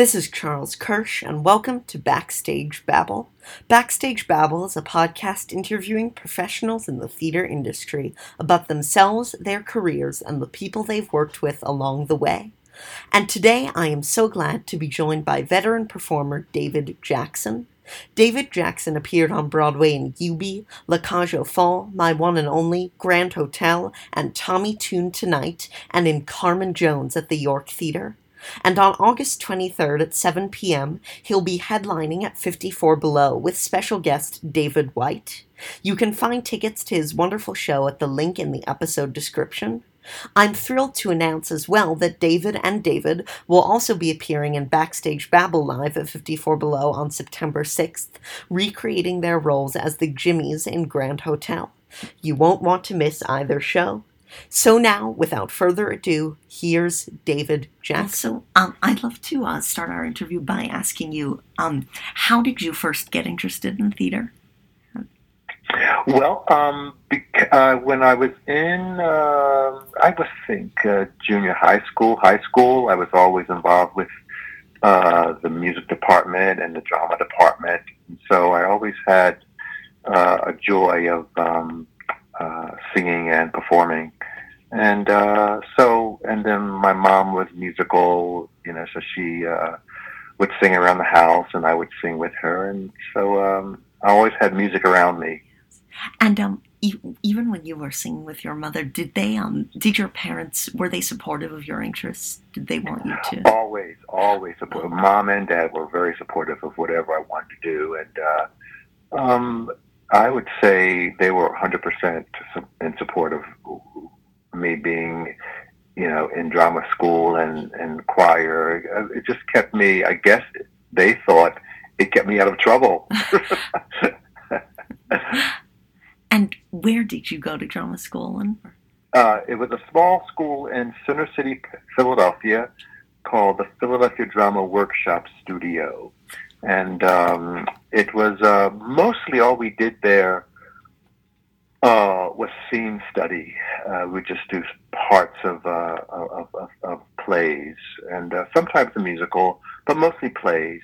this is Charles Kirsch, and welcome to Backstage Babble. Backstage Babble is a podcast interviewing professionals in the theater industry about themselves, their careers, and the people they've worked with along the way. And today I am so glad to be joined by veteran performer David Jackson. David Jackson appeared on Broadway in Eubie, La Cage aux Folles, My One and Only, Grand Hotel, and Tommy Tune Tonight, and in Carmen Jones at the York Theatre. And on August 23rd at 7 p.m., he'll be headlining at 54 Below with special guest David White. You can find tickets to his wonderful show at the link in the episode description. I'm thrilled to announce as well that David and David will also be appearing in Backstage Babble Live at 54 Below on September 6th, recreating their roles as the Jimmies in Grand Hotel. You won't want to miss either show. So now, without further ado, here's David Jackson. Also, um, I'd love to uh, start our interview by asking you, um, how did you first get interested in theater? Well, um, bec- uh, when I was in, uh, I would think uh, junior high school, high school, I was always involved with uh, the music department and the drama department. And so I always had uh, a joy of um, uh, singing and performing. And uh, so, and then my mom was musical, you know, so she uh, would sing around the house, and I would sing with her. And so, um, I always had music around me. And um, even when you were singing with your mother, did they um, did your parents were they supportive of your interests? Did they want you to? Always, always supportive. Mom and dad were very supportive of whatever I wanted to do, and uh, um, I would say they were 100% in support of me being, you know, in drama school and and choir. It just kept me. I guess they thought it kept me out of trouble. And where did you go to drama school? And Uh, it was a small school in Center City, Philadelphia, called the Philadelphia Drama Workshop Studio, and um, it was uh, mostly all we did there uh, was scene study. Uh, we just do parts of uh, of, of, of plays, and uh, sometimes a musical, but mostly plays,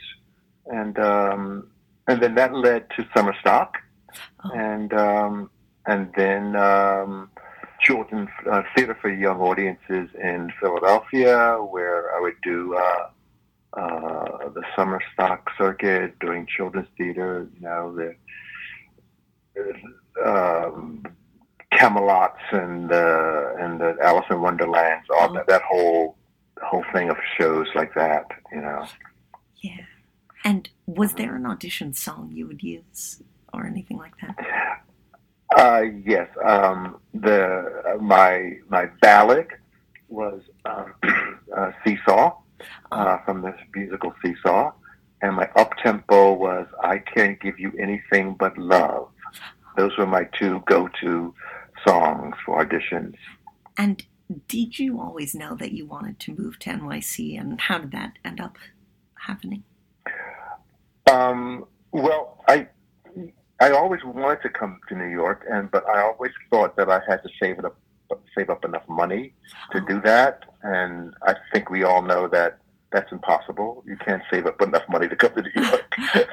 and um, and then that led to summer stock oh, and um, and then um, children's uh, theater for young audiences in Philadelphia, where I would do uh, uh, the summer stock circuit, doing children's theater. You know the um, Camelots and the and the Alice in Wonderlands, all Oh. that, that whole whole thing of shows like that. You know. yeah. And was there an audition song you would use or anything like that? Uh, yes. Um, the uh, my my ballad was um, uh, Seesaw uh, from this musical Seesaw, and my up tempo was I Can't Give You Anything But Love. Those were my two go to songs for auditions. And did you always know that you wanted to move to NYC? And how did that end up happening? Um, well, I I always wanted to come to New York, and but I always thought that I had to save it up, save up enough money to do that. And I think we all know that that's impossible. You can't save up enough money to come to New York.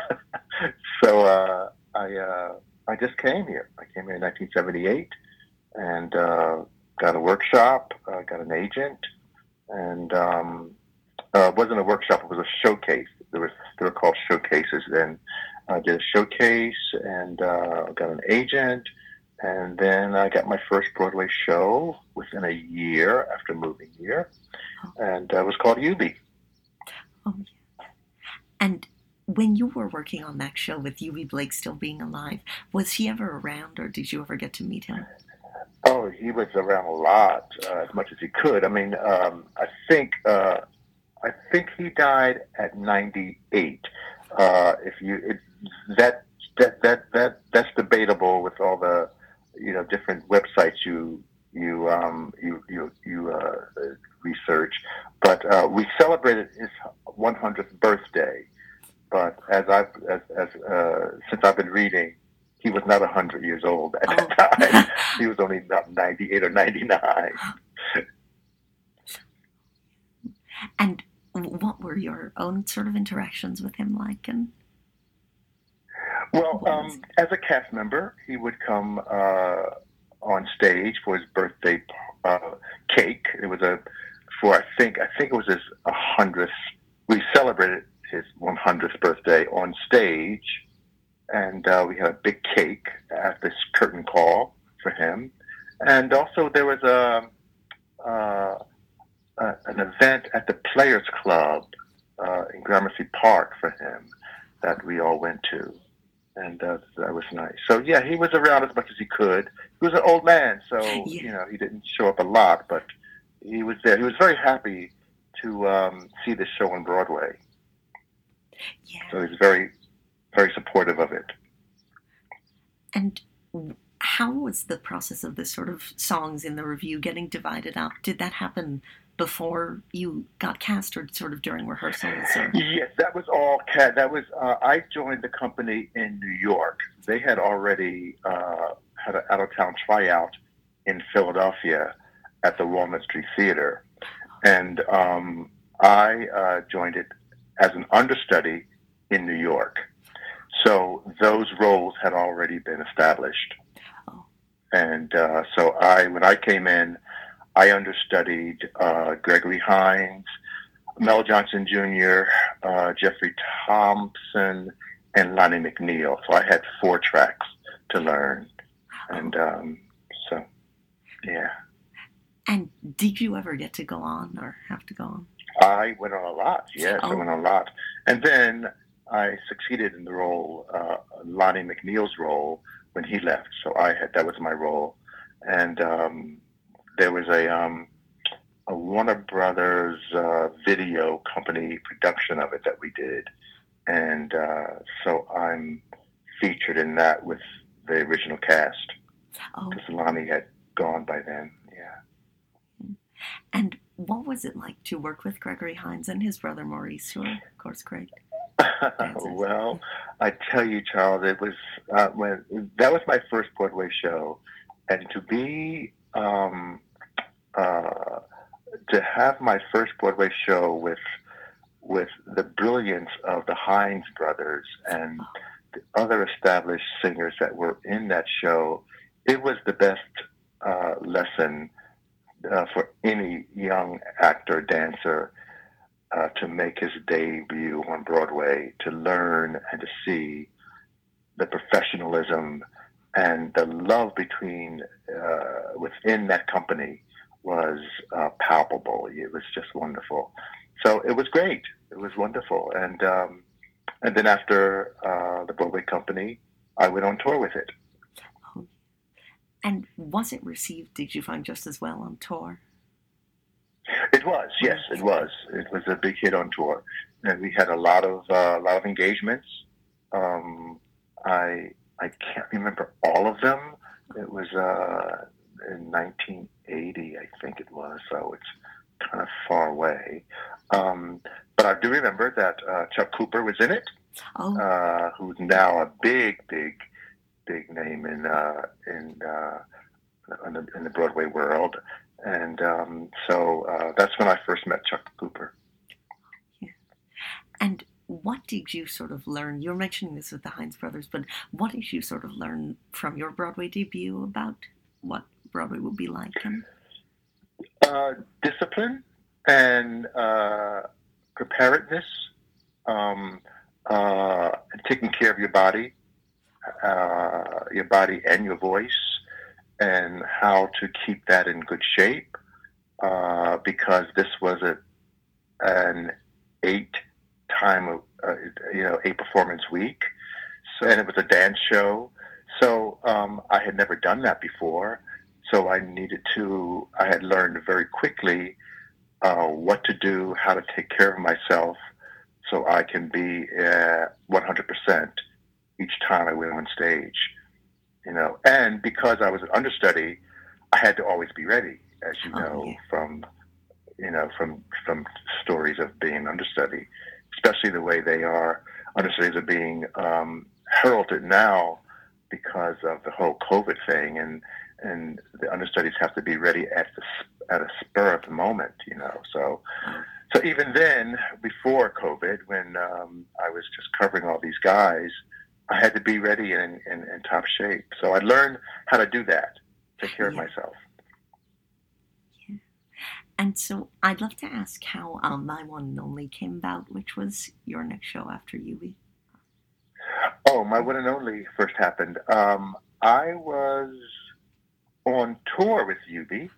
so uh, I uh, I just came here. I came here in 1978, and uh, got a workshop, uh, got an agent, and um, uh, it wasn't a workshop. It was a showcase. There was they were called showcases then. I did a showcase and uh, got an agent, and then I got my first Broadway show within a year after moving here, and uh, it was called Eubie. Oh, yeah. And when you were working on that show with Eubie Blake still being alive, was he ever around or did you ever get to meet him? Oh, he was around a lot, uh, as much as he could. I mean, um, I think uh, I think he died at 98. Uh, if you it, that that that that that's debatable with all the you know different websites you you um, you you you uh, research. But uh, we celebrated his 100th birthday. But as I've as, as uh, since I've been reading, he was not 100 years old at Oh. that time. he was only about 98 or 99. And what were your own sort of interactions with him like? And Well, um, as a cast member, he would come uh, on stage for his birthday uh, cake. It was a for I think I think it was his hundredth. We celebrated his 100th birthday on stage, and uh, we had a big cake at this curtain call for him. And also there was a, uh, a an event at the Players Club uh, in Gramercy Park for him that we all went to and uh, that was nice. So yeah, he was around as much as he could. He was an old man, so Yeah. you know he didn't show up a lot, but he was there. He was very happy to um, see the show on Broadway, yeah. so he was very, very supportive of it. And how was the process of the sort of songs in the revue getting divided up? Did that happen before you got cast or sort of during rehearsals? Or? Yes, that was all. Cat. That was. Uh, I joined the company in New York. They had already uh, had an out of town tryout in Philadelphia at the Walnut Street Theater, and um, I uh, joined it as an understudy in New York. So those roles had already been established, Oh. and uh, so I, when I came in, I understudied uh, Gregory Hines. Mel Johnson Jr., uh, Jeffrey Thompson, and Lonnie McNeil. So I had four tracks to learn, and um, so yeah, And did you ever get to go on or have to go on? I went on a lot. Yes, I Oh. went on a lot, and then I succeeded in the role, uh, Lonnie McNeil's role, when he left. So I had that was my role, and um, there was a um, a Warner Brothers uh, video company production of it that we did, and uh, so I'm featured in that with the original cast Oh, because Lonnie had gone by then. Yeah. and what was it like to work with Gregory Hines and his brother Maurice, who are, of course, great? well, I tell you, Charles, it was uh, when that was my first Broadway show, and to be um, uh, to have my first Broadway show with with the brilliance of the Hines brothers and the other established singers that were in that show, it was the best uh, lesson uh, for any young actor dancer uh, to make his debut on Broadway, to learn and to see the professionalism and the love between uh, within that company was uh, palpable. It was just wonderful. So it was great. It was wonderful. And um, and then after uh, the Broadway company, I went on tour with it. And was it received, did you find, just as well on tour? It was, yes, it was. It was a big hit on tour, and we had a lot of uh, a lot of engagements. Um, I I can't remember all of them. It was uh, in 1980, I think it was. So it's kind of far away. Um, but I do remember that uh, Chuck Cooper was in it, Oh, uh, who's now a big, big, big name in uh, in, uh, in, the, in the Broadway world. And um, so uh, that's when I first met Chuck Cooper. and what did you sort of learn? You're mentioning this with the Hines brothers, but what did you sort of learn from your Broadway debut about what Broadway would be like? And Uh, discipline and uh, preparedness, um, uh, taking care of your body, uh, your body and your voice, and how to keep that in good shape. Uh, because this was a, an eight time, uh, you know, eight performance week, so, and it was a dance show. So um, I had never done that before. So I needed to. I had learned very quickly uh, what to do, how to take care of myself, so I can be uh, 100% each time I went on stage. You know, and because I was an understudy, I had to always be ready, as you Oh, know yeah. from you know from from stories of being an understudy, especially the way they are understudies are being um, heralded now because of the whole COVID thing, and and the understudies have to be ready at the at a spur of the moment, you know. So so even then, before COVID, when um, I was just covering all these guys, I had to be ready and in, in top shape. So I learned how to do that, take care of Yeah. myself. And so I'd love to ask how um, My One and Only came about, which was your next show after Eubie. Oh, my one and only first happened. Um, I was on tour with Eubie,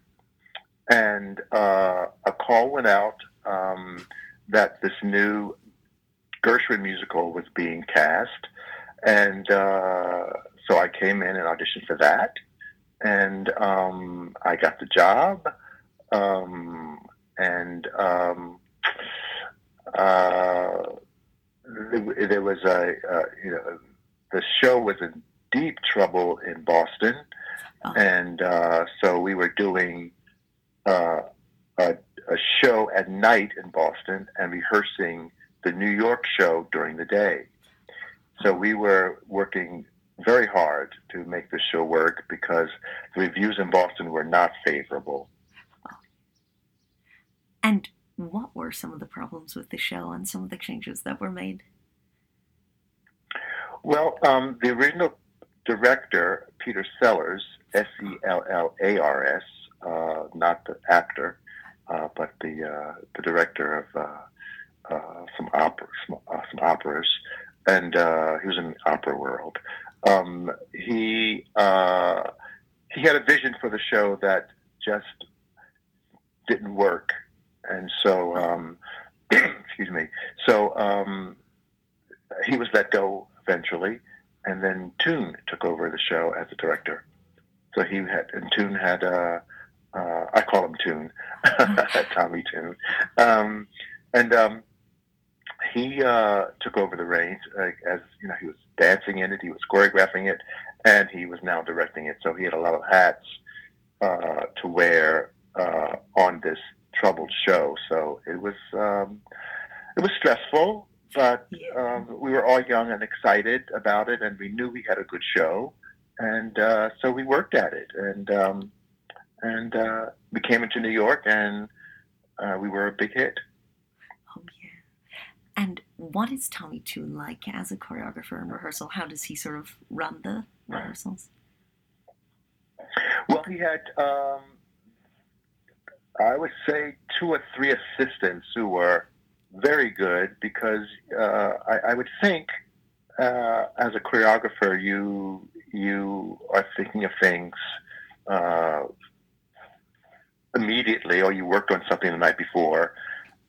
and uh, a call went out um, that this new Gershwin musical was being cast, and uh, so I came in and auditioned for that, and um, I got the job, um, and um, uh, there there was a uh, you know the show was in deep trouble in Boston, Oh. and uh, so we were doing uh, a, a show at night in Boston and rehearsing the New York show during the day. So we were working very hard to make the show work because the reviews in Boston were not favorable. And what were some of the problems with the show and some of the changes that were made? Well, um, the original director, Peter Sellars, S E L L A R S, uh, not the actor, uh, but the uh, the director of uh, uh, some opera, some, uh, some operas, and uh, he was in the opera world. Um, he uh, he had a vision for the show that just didn't work, and so um, excuse me. So um, he was let go eventually, and then Tune took over the show as the director. So he had, and Tune had, uh, uh, I call him Tune, Tommy Tune, um, and um, he uh, took over the reins uh, as you know he was dancing in it, he was choreographing it, and he was now directing it. So he had a lot of hats uh, to wear uh, on this troubled show. So it was um, it was stressful, but um, we were all young and excited about it, and we knew we had a good show, and uh, so we worked at it, and um, and uh, we came into New York, and uh, we were a big hit. And what is Tommy Tune like as a choreographer in rehearsal? How does he sort of run the rehearsals? Well, he had, um, I would say, two or three assistants who were very good because uh, I, I would think, uh, as a choreographer, you you are thinking of things uh, immediately, or you worked on something the night before,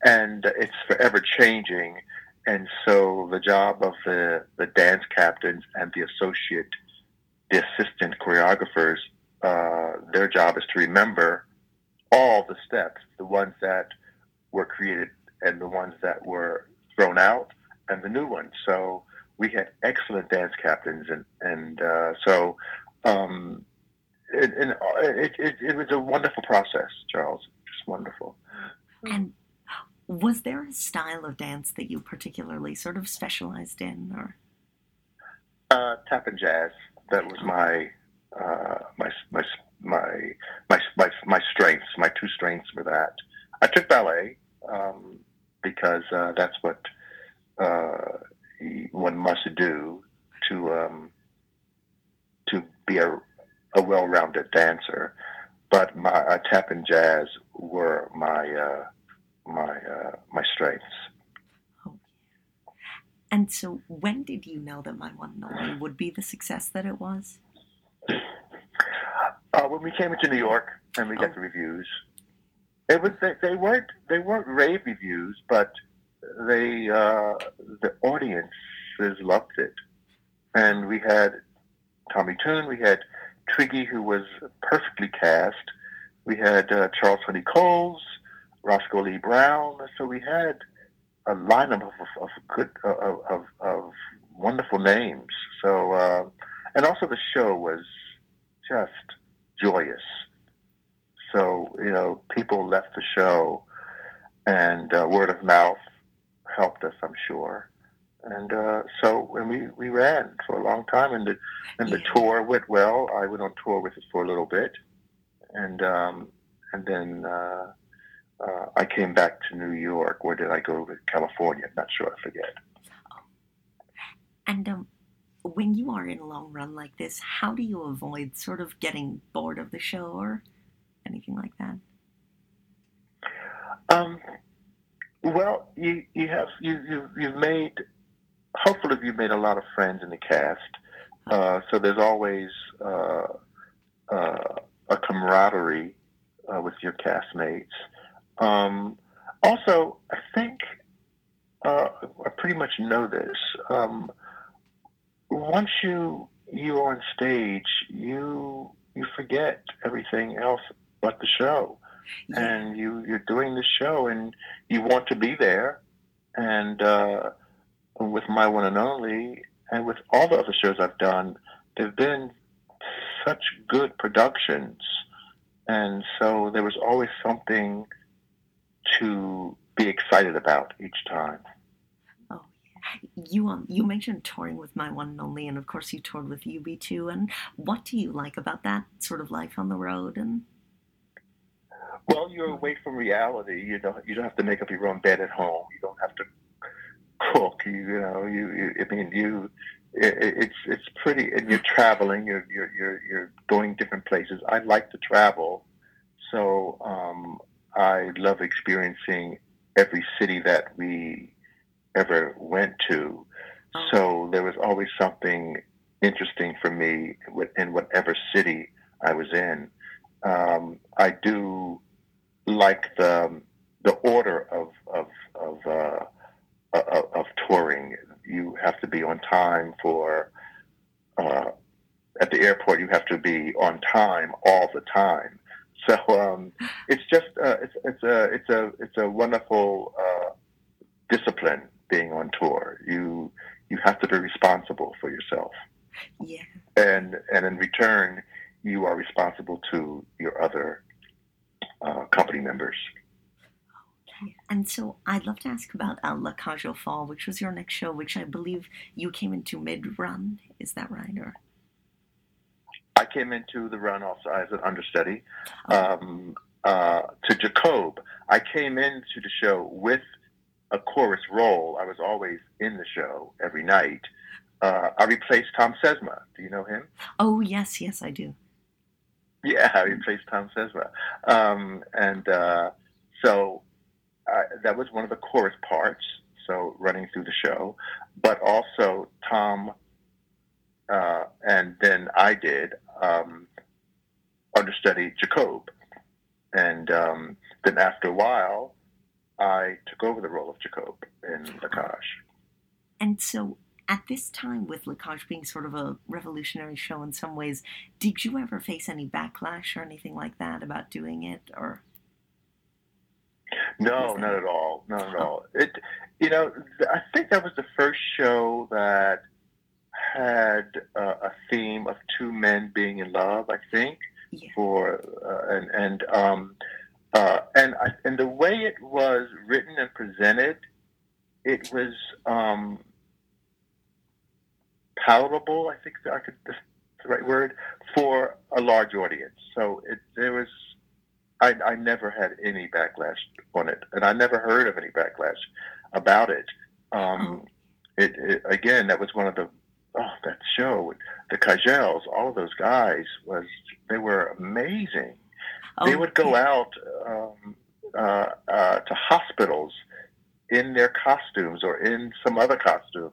and it's forever changing. And so the job of the, the dance captains and the associate, the assistant choreographers uh, their job is to remember all the steps, the ones that were created and the ones that were thrown out, and the new ones. So we had excellent dance captains, and and uh, so um, it, it, it, it was a wonderful process, Charles. Just wonderful. And was there a style of dance that you particularly sort of specialized in, or Uh, tap and jazz. That was my uh, my my my my my my strengths. My two strengths were that. I took ballet um, because uh, that's what uh, one must do to um, to be a, a well-rounded dancer. But my uh, tap and jazz were my uh, my uh, my strengths. and so when did you know that my one only would be the success that it was? Uh, when we came into New York and we got the reviews, it was they, they weren't they weren't rave reviews, but they uh, the audiences loved it, and we had Tommy Tune, we had Twiggy, who was perfectly cast, we had uh, Charles Honey Coles, Roscoe Lee Brown. So we had a lineup of, of, good of, of, of wonderful names. So uh, and also the show was just joyous. So you know, people left the show, and uh, word of mouth helped us, I'm sure. And uh, so when we, we ran for a long time, and the and the tour went well. I went on tour with it for a little bit, and um, and then uh, uh, I came back to New York. Where did I go to California? I'm not sure. I forget. And um, when you are in a long run like this, how do you avoid sort of getting bored of the show or anything like that? Um, well, you you have you you you've made hopefully you've made a lot of friends in the cast. Uh, so there's always uh, uh, a camaraderie uh, with your castmates. Um, also, I think uh, I pretty much know this. Um, once you you are on stage, you you forget everything else but the show, yeah. and you you're doing the show, and you want to be there, and uh, with my one and only, and with all the other shows I've done, they've been such good productions, and so there was always something to be excited about each time you um you mentioned touring with my one and only, and of course you toured with Eubie too. And what do you like about that sort of life on the road? And well, you're away from reality. You don't you don't have to make up your own bed at home. You don't have to cook. You, you know you, you I mean you. It, it's it's pretty, and you're traveling. You're you're you're you're going different places. I like to travel, so um, I love experiencing every city that we ever went to. Oh. So there was always something interesting for me in whatever city I was in. Um, I do like the the order of of of, uh, of, of touring. You have to be on time for uh, at the airport. You have to be on time all the time. So um, it's just uh, it's it's a it's a it's a wonderful uh, discipline being on tour. You you have to be responsible for yourself. Yeah. And and in return, you are responsible to your other uh, company members. Okay. And so I'd love to ask about uh, La Cage Folles, which was your next show, which I believe you came into mid-run. Is that right? Or I came into the run also as an understudy oh. um, uh, to Jacob. I came into the show with a chorus role. I was always in the show every night. Uh, I replaced Thom Sesma. Do you know him? Oh yes, yes, I do. Yeah, I replaced Thom Sesma, um, and uh, so that was one of the chorus parts. So running through the show, but also Tom, uh, and then I did um, understudy Jacob, and um, then after a while, I took over the role of Jacob in La Cage. And so, at this time, with La Cage being sort of a revolutionary show in some ways, did you ever face any backlash or anything like that about doing it, or? No, not at all. Not at all. It, you know, I think that was the first show that had uh, a theme of two men being in love. I think yeah. for uh, and and um, uh, and I, and the way it was written and presented, it was um, palatable. I think I could that's the right word for a large audience. So it there was. I, I never had any backlash on it, and I never heard of any backlash about it. Um, oh. it, it again, that was one of the oh that show, the Cagelles, all of those guys was they were amazing they oh, would go out um, uh, uh, to hospitals in their costumes or in some other costume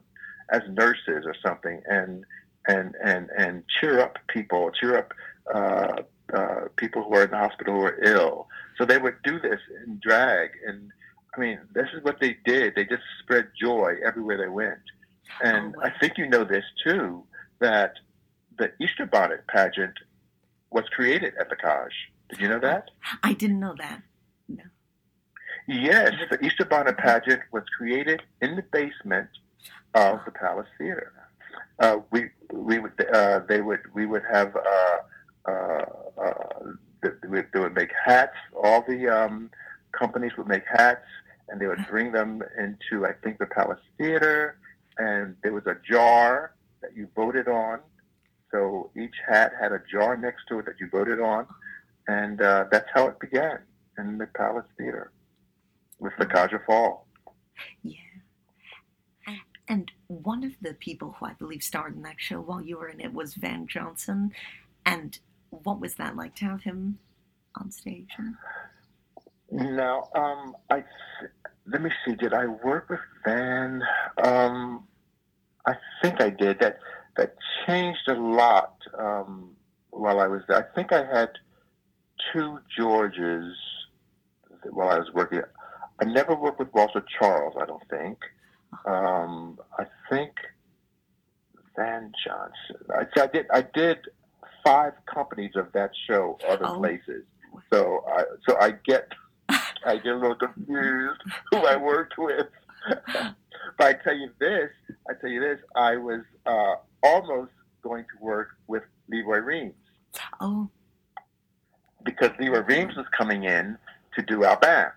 as nurses or something, and and and and cheer up people, cheer up uh, uh, people who are in the hospital who are ill. So they would do this in drag, and I mean, this is what they did. They just spread joy everywhere they went. And oh, wow. I think you know this too, that the Easter bonnet pageant was created at the Cage. Did you know that? I didn't know that. No. Yes, the Easter Bonnet pageant was created in the basement of the Palace Theater. Uh, we we would uh, they would we would have uh, uh, uh, they, they would make hats. All the um, companies would make hats, and they would bring them into I think the Palace Theater, and there was a jar that you voted on. So each hat had a jar next to it that you voted on, and uh, that's how it began in the Palace Theater with the Cage aux Folles. Yeah. And, one of the people who I believe starred in that show while you were in it was Van Johnson. And what was that like to have him on stage? Now, um, I let me see. Did I work with Van? Um, I think I did. That that changed a lot um, while I was there. I think I had two Georges while I was working. I never worked with Walter Charles. I don't think. Um, I think Van Johnson. I, I did. I did five companies of that show, other Oh. places. So I so I get I get a little confused who I worked with. but I tell you this, I tell you this, I was uh, almost going to work with Leroy Reams Oh, because Leroy Reams was coming in to do Alabama.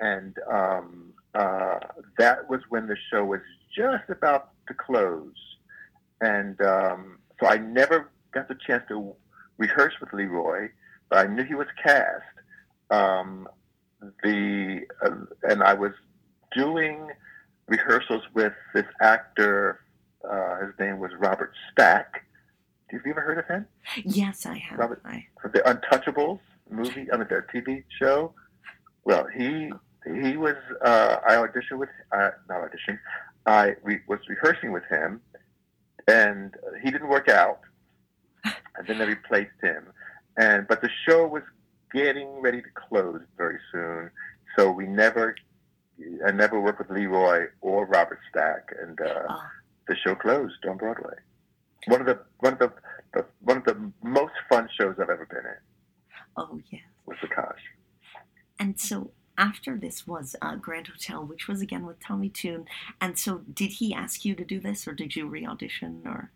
And um, uh, that was when the show was just about to close. And um, so I never got the chance to rehearse with Leroy, but I knew he was cast. Um, the uh, and I was doing rehearsals with this actor. Uh, his name was Robert Stack. Have you ever heard of him? yes, I have. Robert- I, for the Untouchables movie, I mean their TV show. Well, he he was. Uh, I auditioned with uh, not auditioned. I re- was rehearsing with him, and he didn't work out. And then they replaced him, and but the show was getting ready to close very soon, so we never. I never worked with Leroy or Robert Stack, and uh, oh, the show closed on Broadway. One of the one of the, the one of the most fun shows I've ever been in oh, yeah. was the Kosh. And so after this was uh, Grand Hotel, which was again with Tommy Tune. And so did he ask you to do this, or did you re-audition, or?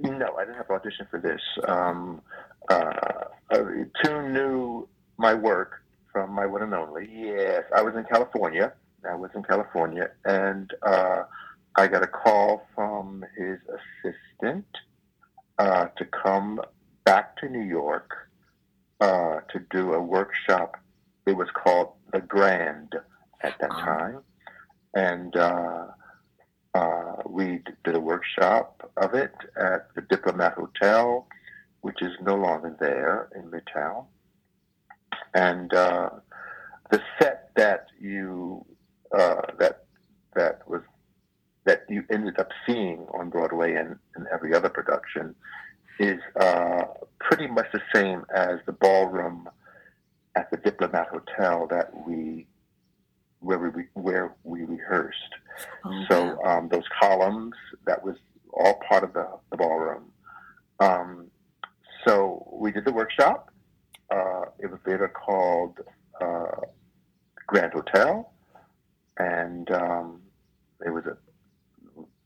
No, I didn't have to audition for this. Um, uh, uh, Tune knew my work from my one and only. Yes, I was in California. I was in California, and uh, I got a call from his assistant uh, to come back to New York uh, to do a workshop. It was called the Grand at that Ah. time, and uh, uh, we d- did a workshop of it at the Diplomat Hotel, which is no longer there in Midtown. And uh, the set that you uh, that that was that you ended up seeing on Broadway and, and every other production is uh, pretty much the same as the ballroom at the Diplomat Hotel that we where we where we rehearsed. Oh, So wow. um, those columns, that was all part of the, the ballroom. Um, so we did the workshop. Uh, it was later called uh, Grand Hotel, and um, it was a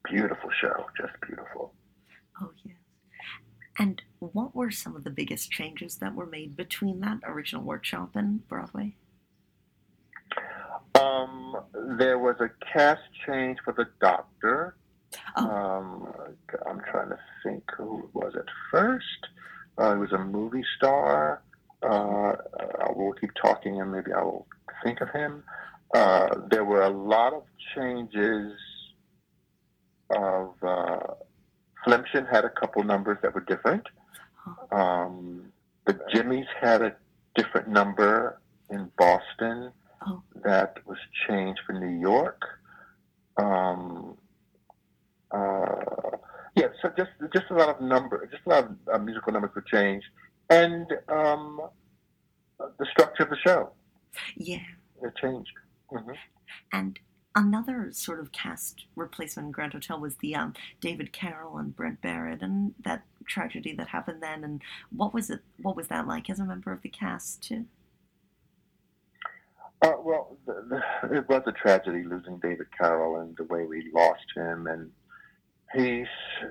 beautiful show, just beautiful. oh, yes. And what were some of the biggest changes that were made between that original workshop and Broadway? Um, there was a cast change for the Doctor. Oh. Um, I'm trying to think who it was at first. Uh, he was a movie star. Uh, uh, we'll keep talking and maybe I will think of him. Uh, there were a lot of changes of uh, Flaemmchen had a couple numbers that were different. Um, the Jimmys had a different number in Boston Oh. that was changed for New York. Um, uh, yeah, so just just a lot of number, just a lot of uh, musical numbers were changed, and um, the structure of the show Yeah. it changed. hmm And another sort of cast replacement in Grand Hotel was the um, David Carroll and Brent Barrett and that tragedy that happened then. And what was it? What was that like as a member of the cast too? Uh, well, the, the, it was a tragedy losing David Carroll and the way we lost him. And he's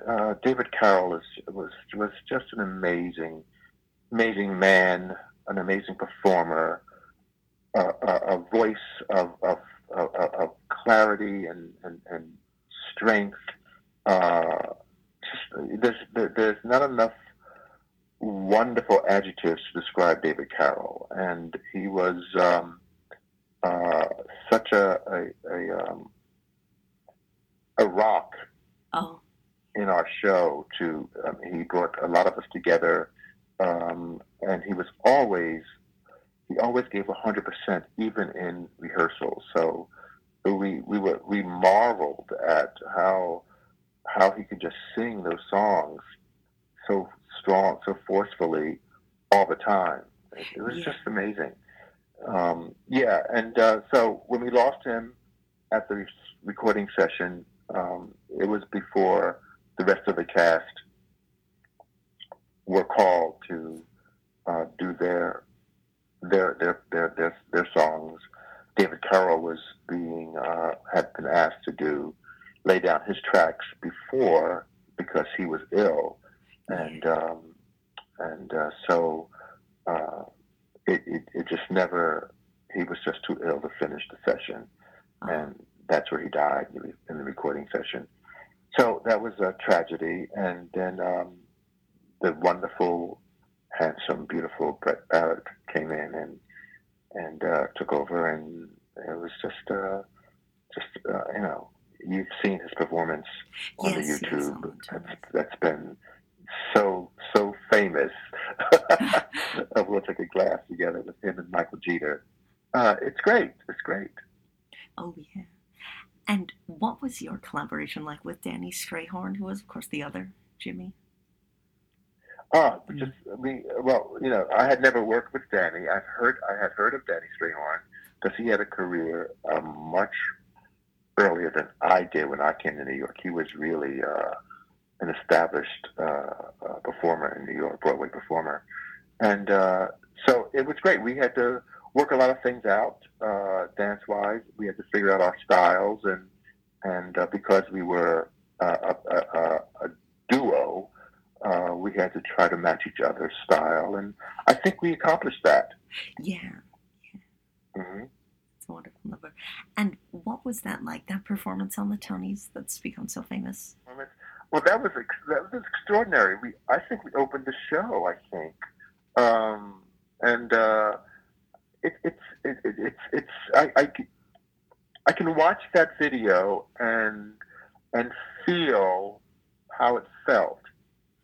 uh, David Carroll is was was just an amazing, amazing man, an amazing performer, uh, a, a voice of of, of, of clarity and and, and strength. Uh, just, there's there's not enough wonderful adjectives to describe David Carroll, and he was. Um, uh, such a a, a, um, a rock Oh, in our show. To um, he brought a lot of us together, um, and he was always he always gave hundred percent, even in rehearsals. So we we were we marveled at how how he could just sing those songs so strong, so forcefully all the time. It, it was Yeah. just amazing. Um, yeah, and uh, so when we lost him at the recording session, um, it was before the rest of the cast were called to uh, do their their their their their, their songs. David Carroll was being uh, had been asked to do lay down his tracks before because he was ill, and um, and uh, so uh, it, it it just never he was just too ill to finish the session, and that's where he died in the, in the recording session. So that was a tragedy, and then um, the wonderful, handsome, beautiful Brent Barrett came in and and uh, took over, and it was just uh, just uh, you know you've seen his performance on Yes, the YouTube. YouTube. that's, that's been so so famous. of we'll take a glass together with him and Michael Jeter. Uh, it's great. It's great. oh yeah. And what was your collaboration like with Danny Strayhorn, who was, of course, the other Jimmy? But just we well, you know, I had never worked with Danny. I've heard I had heard of Danny Strayhorn because he had a career um, much earlier than I did when I came to New York. He was really uh, an established uh, uh, performer in New York, Broadway performer, and uh, so it was great. We had to work a lot of things out uh, dance wise. We had to figure out our styles, and and uh, because we were uh, a, a, a duo uh, we had to try to match each other's style, and I think we accomplished that. Yeah, Mm-hmm. it's a wonderful number. And what was that like? That performance on the Tonys that's become so famous. Well, that was ex- that was extraordinary. We I think we opened the show. I think, um, and uh, it, it's it, it, it's it's I, I I can watch that video and and feel how it felt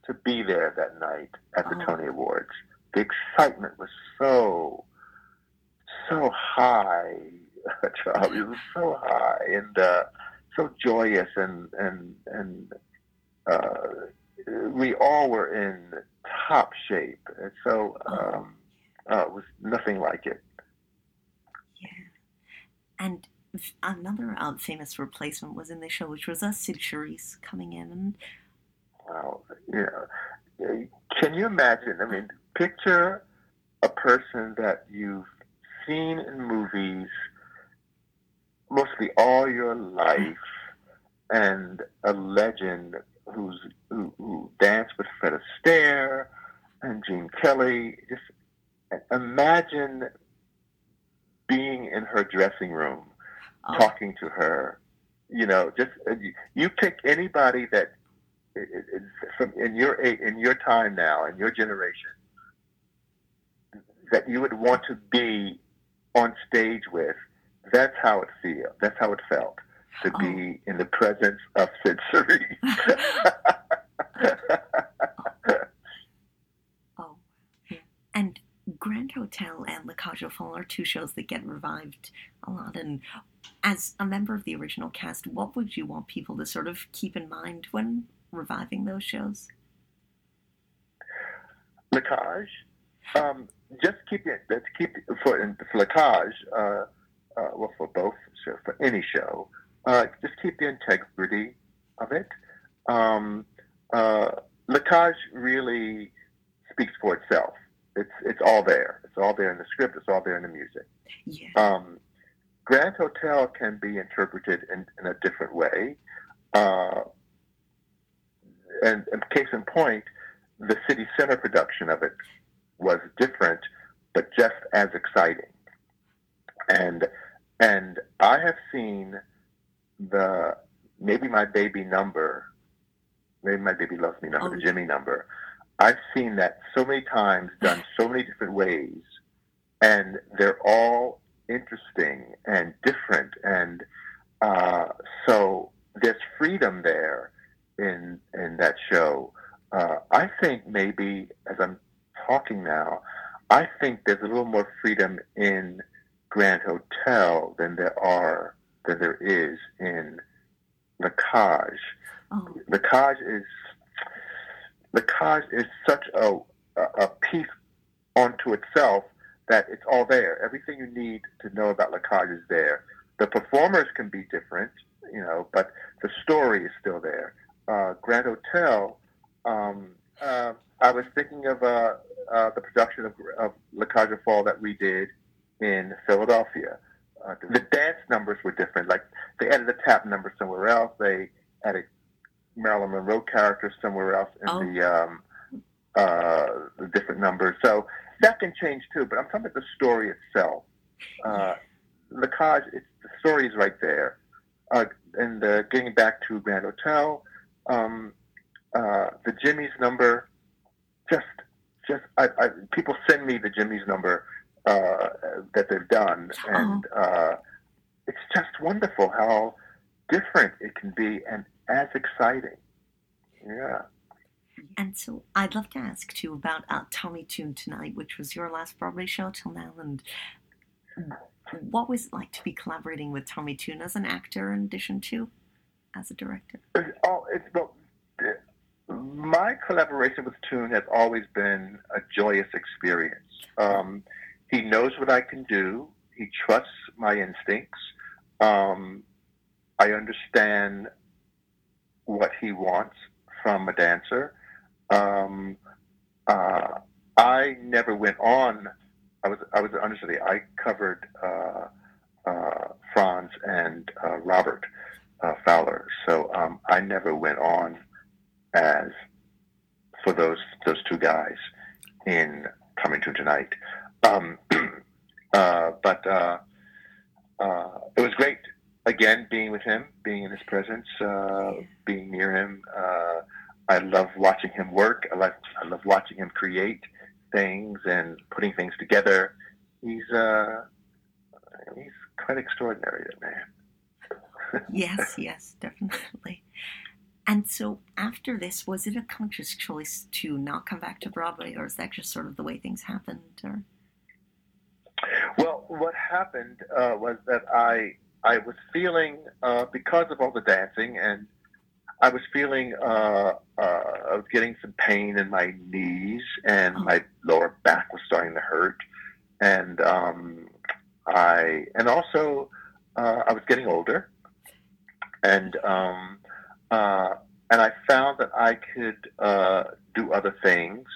to be there that night at the Oh. Tony Awards. The excitement was so so high. It was so high and uh, so joyous and and and uh, we all were in top shape. And so um, uh, it was nothing like it. Yeah. And another uh, famous replacement was in the show, which was uh, Cyd Charisse coming in. And Wow. Yeah. Can you imagine? I mean, picture a person that you've seen in movies mostly all your life and a legend who's who, who danced with Fred Astaire and Gene Kelly. Just imagine being in her dressing room oh, talking to her. You know, just uh, you, you pick anybody that i- i- is from in your in your time now in your generation that you would want to be on stage with. That's how it feel. That's how it felt to be oh. in the presence of Cyd oh. And Grand Hotel and La Cage aux Folles are two shows that get revived a lot. And as a member of the original cast, what would you want people to sort of keep in mind when reviving those shows? Lacage. Um, just keep it. Let's keep it for, for Lacage. Uh, uh, well, for both show, for any show, uh, just keep the integrity of it. Um, uh, Lacage really speaks for itself. it's it's all there. It's all there in the script. It's all there in the music. Yeah. Um, Grand Hotel can be interpreted in, in a different way. Uh, and, and case in point, the city center production of it was different, but just as exciting. And and I have seen the maybe my baby number, maybe my baby loves me number, Oh. the Jimmy number. I've seen that so many times, done so many different ways, and they're all interesting and different, and uh, so there's freedom there in in that show. Uh, I think maybe as I'm talking now, I think there's a little more freedom in Grand Hotel than there are than there is in La Cage. Oh, La Cage is La Cage is such a, a piece onto itself that it's all there. Everything you need to know about La Cage is there. The performers can be different, you know, but the story is still there. Uh, Grand Hotel. Um, uh, I was thinking of uh, uh, the production of, of La Cage aux Folles that we did in Philadelphia. Uh, the dance numbers were different. Like they added a tap number somewhere else. They added Marilyn Monroe characters somewhere else in Oh. the um, uh, the different numbers. So that can change too. But I'm talking about the story itself. Uh, the Cage, it's, the story is right there. Uh, and uh, getting back to Grand Hotel, um, uh, the Jimmy's number, just, just I, I, people send me the Jimmy's number uh, that they've done, and uh, it's just wonderful how different it can be and as exciting. Yeah. and so I'd love to ask too about uh, Tommy Tune Tonight, which was your last Broadway show till now, and what was it like to be collaborating with Tommy Tune as an actor in addition to as a director? It's well, my collaboration with Tune has always been a joyous experience. Um, he knows what I can do. He trusts my instincts. Um, I understand what he wants from a dancer. Um, uh, I never went on. I was I was understudy. I covered uh, uh, Franz and uh, Robert uh, Fowler. So um, I never went on as for those those two guys in Tommy Tune Tonight. Um, uh, but uh, uh, it was great again being with him, being in his presence, uh, being near him. Uh, I love watching him work. I love I love watching him create things and putting things together. He's he's quite extraordinary, that man. Yes, yes, definitely. And so after this, was it a conscious choice to not come back to Broadway, or is that just sort of the way things happened? Or Well, what happened uh, was that I I was feeling uh, because of all the dancing, and I was feeling uh, uh, I was getting some pain in my knees, and Oh. my lower back was starting to hurt, and um, I and also uh, I was getting older, and um, uh, and I found that I could uh, do other things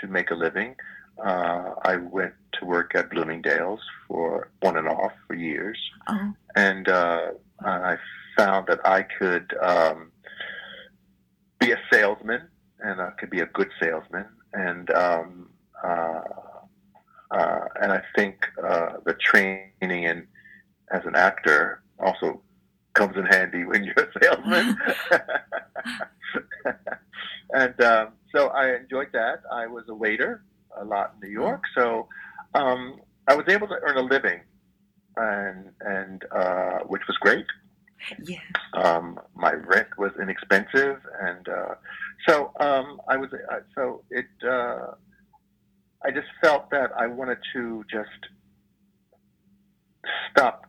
to make a living. Uh, I went to work at Bloomingdale's for on and off for years, oh, and uh, I found that I could um, be a salesman, and I could be a good salesman, and um, uh, uh, and I think uh, the training in as an actor also comes in handy when you're a salesman. and um, so I enjoyed that. I was a waiter a lot in New York, so um, I was able to earn a living, and and uh, which was great. yeah, Um, my rent was inexpensive, and uh, so um, I was. Uh, so it. Uh, I just felt that I wanted to just stop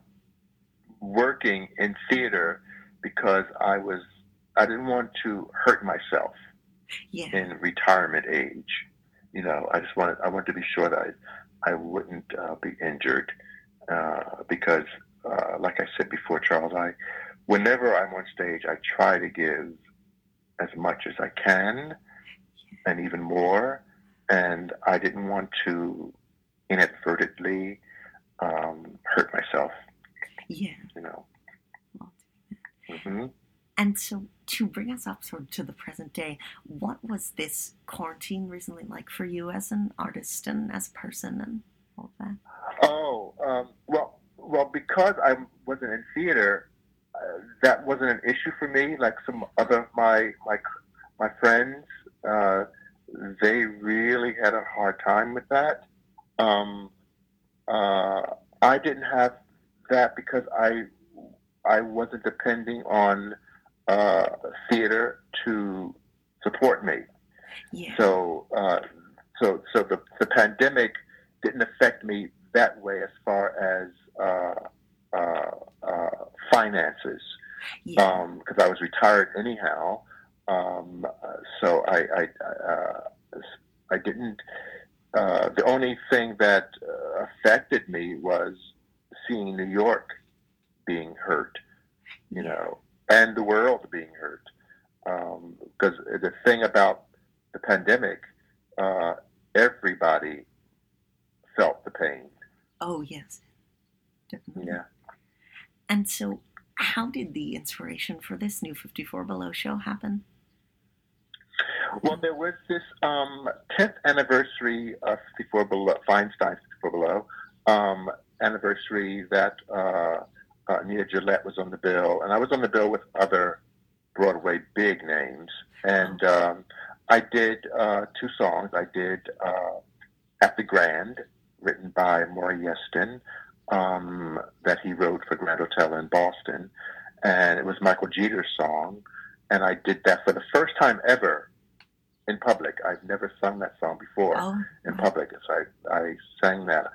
working in theater because I was. I didn't want to hurt myself yeah, in retirement age. You know, I just wanted. I wanted to be sure that I, I wouldn't uh, be injured uh, because, uh, like I said before, Charles, I, whenever I'm on stage, I try to give as much as I can, and even more. and I didn't want to inadvertently um, hurt myself. Yeah. You know. Well, hmm And so, to bring us up sort of to the present day, what was this quarantine recently like for you as an artist and as a person and all of that? Oh, um, well, well, because I wasn't in theater, uh, that wasn't an issue for me. Like some other my my my friends, uh, they really had a hard time with that. Um, uh, I didn't have that because I I wasn't depending on uh, theater to support me. Yeah. So, uh, so, so the, the pandemic didn't affect me that way as far as uh, uh, uh, finances, yeah. because I was retired anyhow. Um, so I, I, uh, I didn't. Uh, the only thing that uh, affected me was seeing New York being hurt, you know, and the world being hurt. Because the thing about the pandemic, uh, everybody felt the pain. oh, yes. Definitely. Yeah. And so, how did the inspiration for this new 54 Below show happen? Well, there was this um, 10th anniversary of 54 Below, Feinstein 54 Below, um, anniversary that uh, uh, Nia Gillette was on the bill, and I was on the bill with other Broadway big names. And um, I did uh, two songs. I did uh, At the Grand, written by Maury Yeston, um, that he wrote for Grand Hotel in Boston. And it was Michael Jeter's song. And I did that for the first time ever in public. I've never sung that song before Oh, in public. So I, I sang that.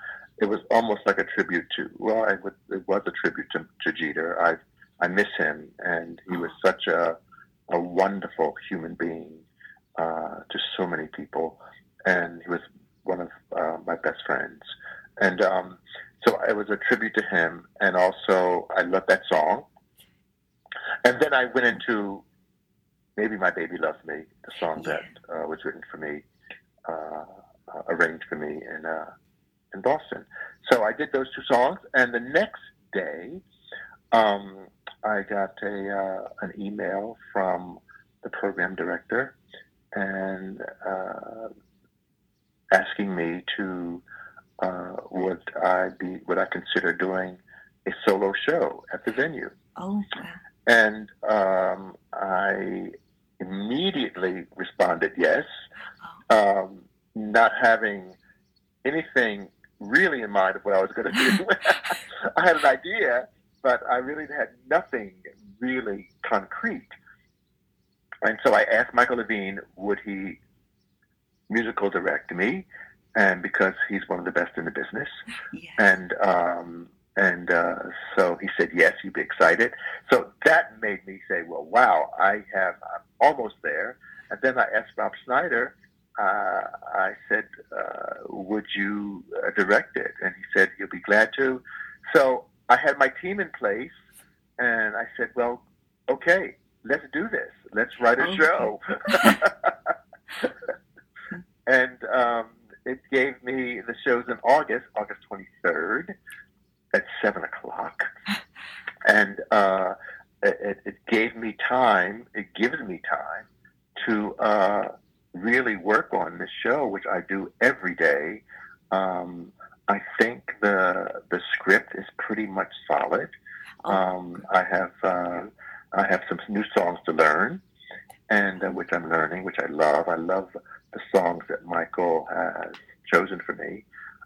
It was almost like a tribute to, well, I would, it was a tribute to, to Jeter. I, I miss him, and he was such a, a wonderful human being uh, to so many people, and he was one of uh, my best friends. And um, so it was a tribute to him, and also I love that song. And then I went into maybe my baby loves me, the song that uh, was written for me, uh, uh, arranged for me in uh, in Boston. So I did those two songs, and the next day, um, I got a uh, an email from the program director, and uh, asking me to uh, would I be would I consider doing a solo show at the venue, Oh, and um, I immediately responded yes, um, not having anything really in mind of what I was going to do. I had an idea, but I really had nothing really concrete. And so I asked Michael Levine, would he musical direct me? And because he's one of the best in the business, Yeah. and um, and uh, so he said yes, you'd be excited. So that made me say, well, wow, I have I'm almost there. And then I asked Rob Schneider. Uh, I said, uh, would you uh, direct it? And he said he'll be glad to. So I had my team in place, and I said, well, okay, let's do this. Let's write a show. and um, it gave me the shows in August, August 23rd at 7 o'clock. And uh, it, it gave me time, it gives me time to uh, really work on this show, which I do every day. Um, I think the the script is pretty much solid. Oh, Um, I have uh, I have some new songs to learn, and uh, which I'm learning, which I love. I love the songs that Michael has chosen for me,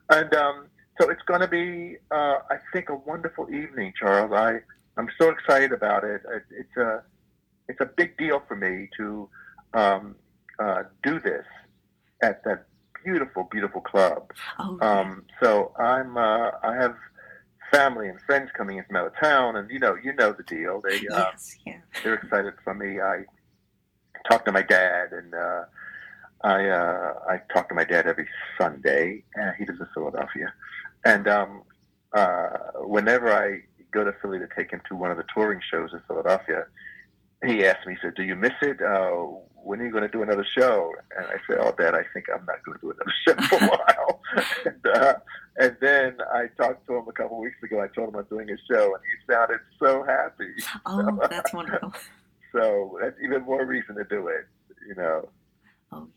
and um, so it's going to be, uh, I think, a wonderful evening, Charles. I I'm so excited about it. it it's a it's a big deal for me to um, uh, do this at that beautiful, beautiful club. oh, yeah. Um, so I'm uh, I have family and friends coming in from out of town, and you know you know the deal. They uh, yes, yeah. they're excited for me. I talk to my dad, and uh, I uh, I talk to my dad every Sunday. Uh, he lives in Philadelphia, and um, uh, whenever I go to Philly to take him to one of the touring shows in Philadelphia, he asks me, he said, "Do you miss it? Uh, when are you going to do another show? And I said, oh, Dad, I think I'm not going to do another show for a while. and, uh, and then I talked to him a couple of weeks ago. I told him I'm doing a show, and he sounded so happy. Oh, that's wonderful. so that's even more reason to do it, you know. Oh,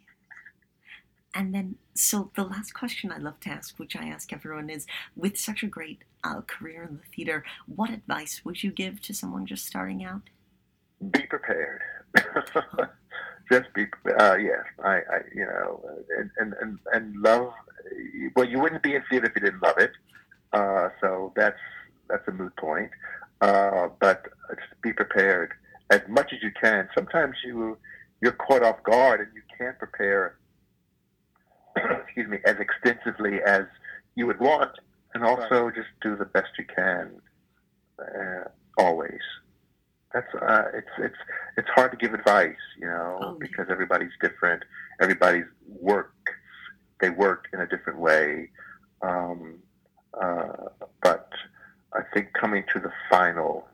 and then, so the last question I love to ask, which I ask everyone, is with such a great uh, career in the theater, what advice would you give to someone just starting out? Be prepared. just be, uh, yes, I, I, you know, and, and, and, and love, well, you wouldn't be in theater if you didn't love it. Uh, so that's, that's a moot point. Uh, but just be prepared as much as you can. Sometimes you, you're caught off guard and you can't prepare excuse me, as extensively as you would want, and also just do the best you can uh, always. That's uh, it's it's it's hard to give advice, you know, oh, because everybody's different. Everybody's work they work in a different way, um, uh, but I think coming to the final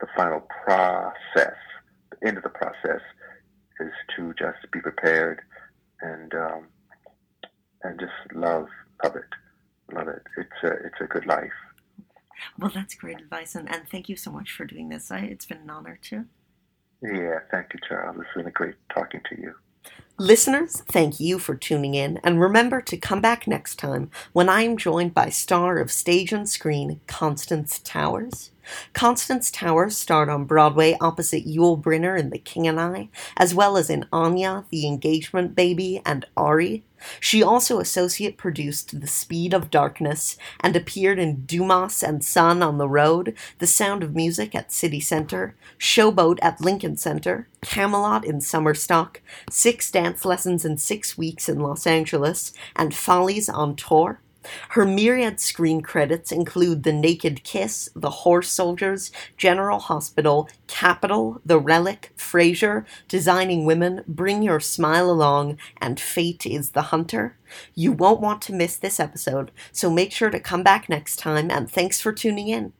the final process, the end of the process, is to just be prepared and um, and just love love it, love it. It's a it's a good life. Well, that's great advice, and, and thank you so much for doing this. I, it's been an honor too. Yeah, thank you, Charles. It's been a great talking to you. Listeners, thank you for tuning in, and remember to come back next time when I am joined by star of stage and screen, Constance Towers. Constance Towers starred on Broadway opposite Yul Brynner in The King and I, as well as in Anya, The Engagement Baby, and Ari. She also associate produced The Speed of Darkness and appeared in Dumas and Son on the Road, The Sound of Music at City Center, Showboat at Lincoln Center, Camelot in Summer Stock, Six Dance Lessons in Six Weeks in Los Angeles, and Follies on Tour. Her myriad screen credits include The Naked Kiss, The Horse Soldiers, General Hospital, Capitol, The Relic, Frasier, Designing Women, Bring Your Smile Along, and Fate is the Hunter. You won't want to miss this episode, so make sure to come back next time, and thanks for tuning in.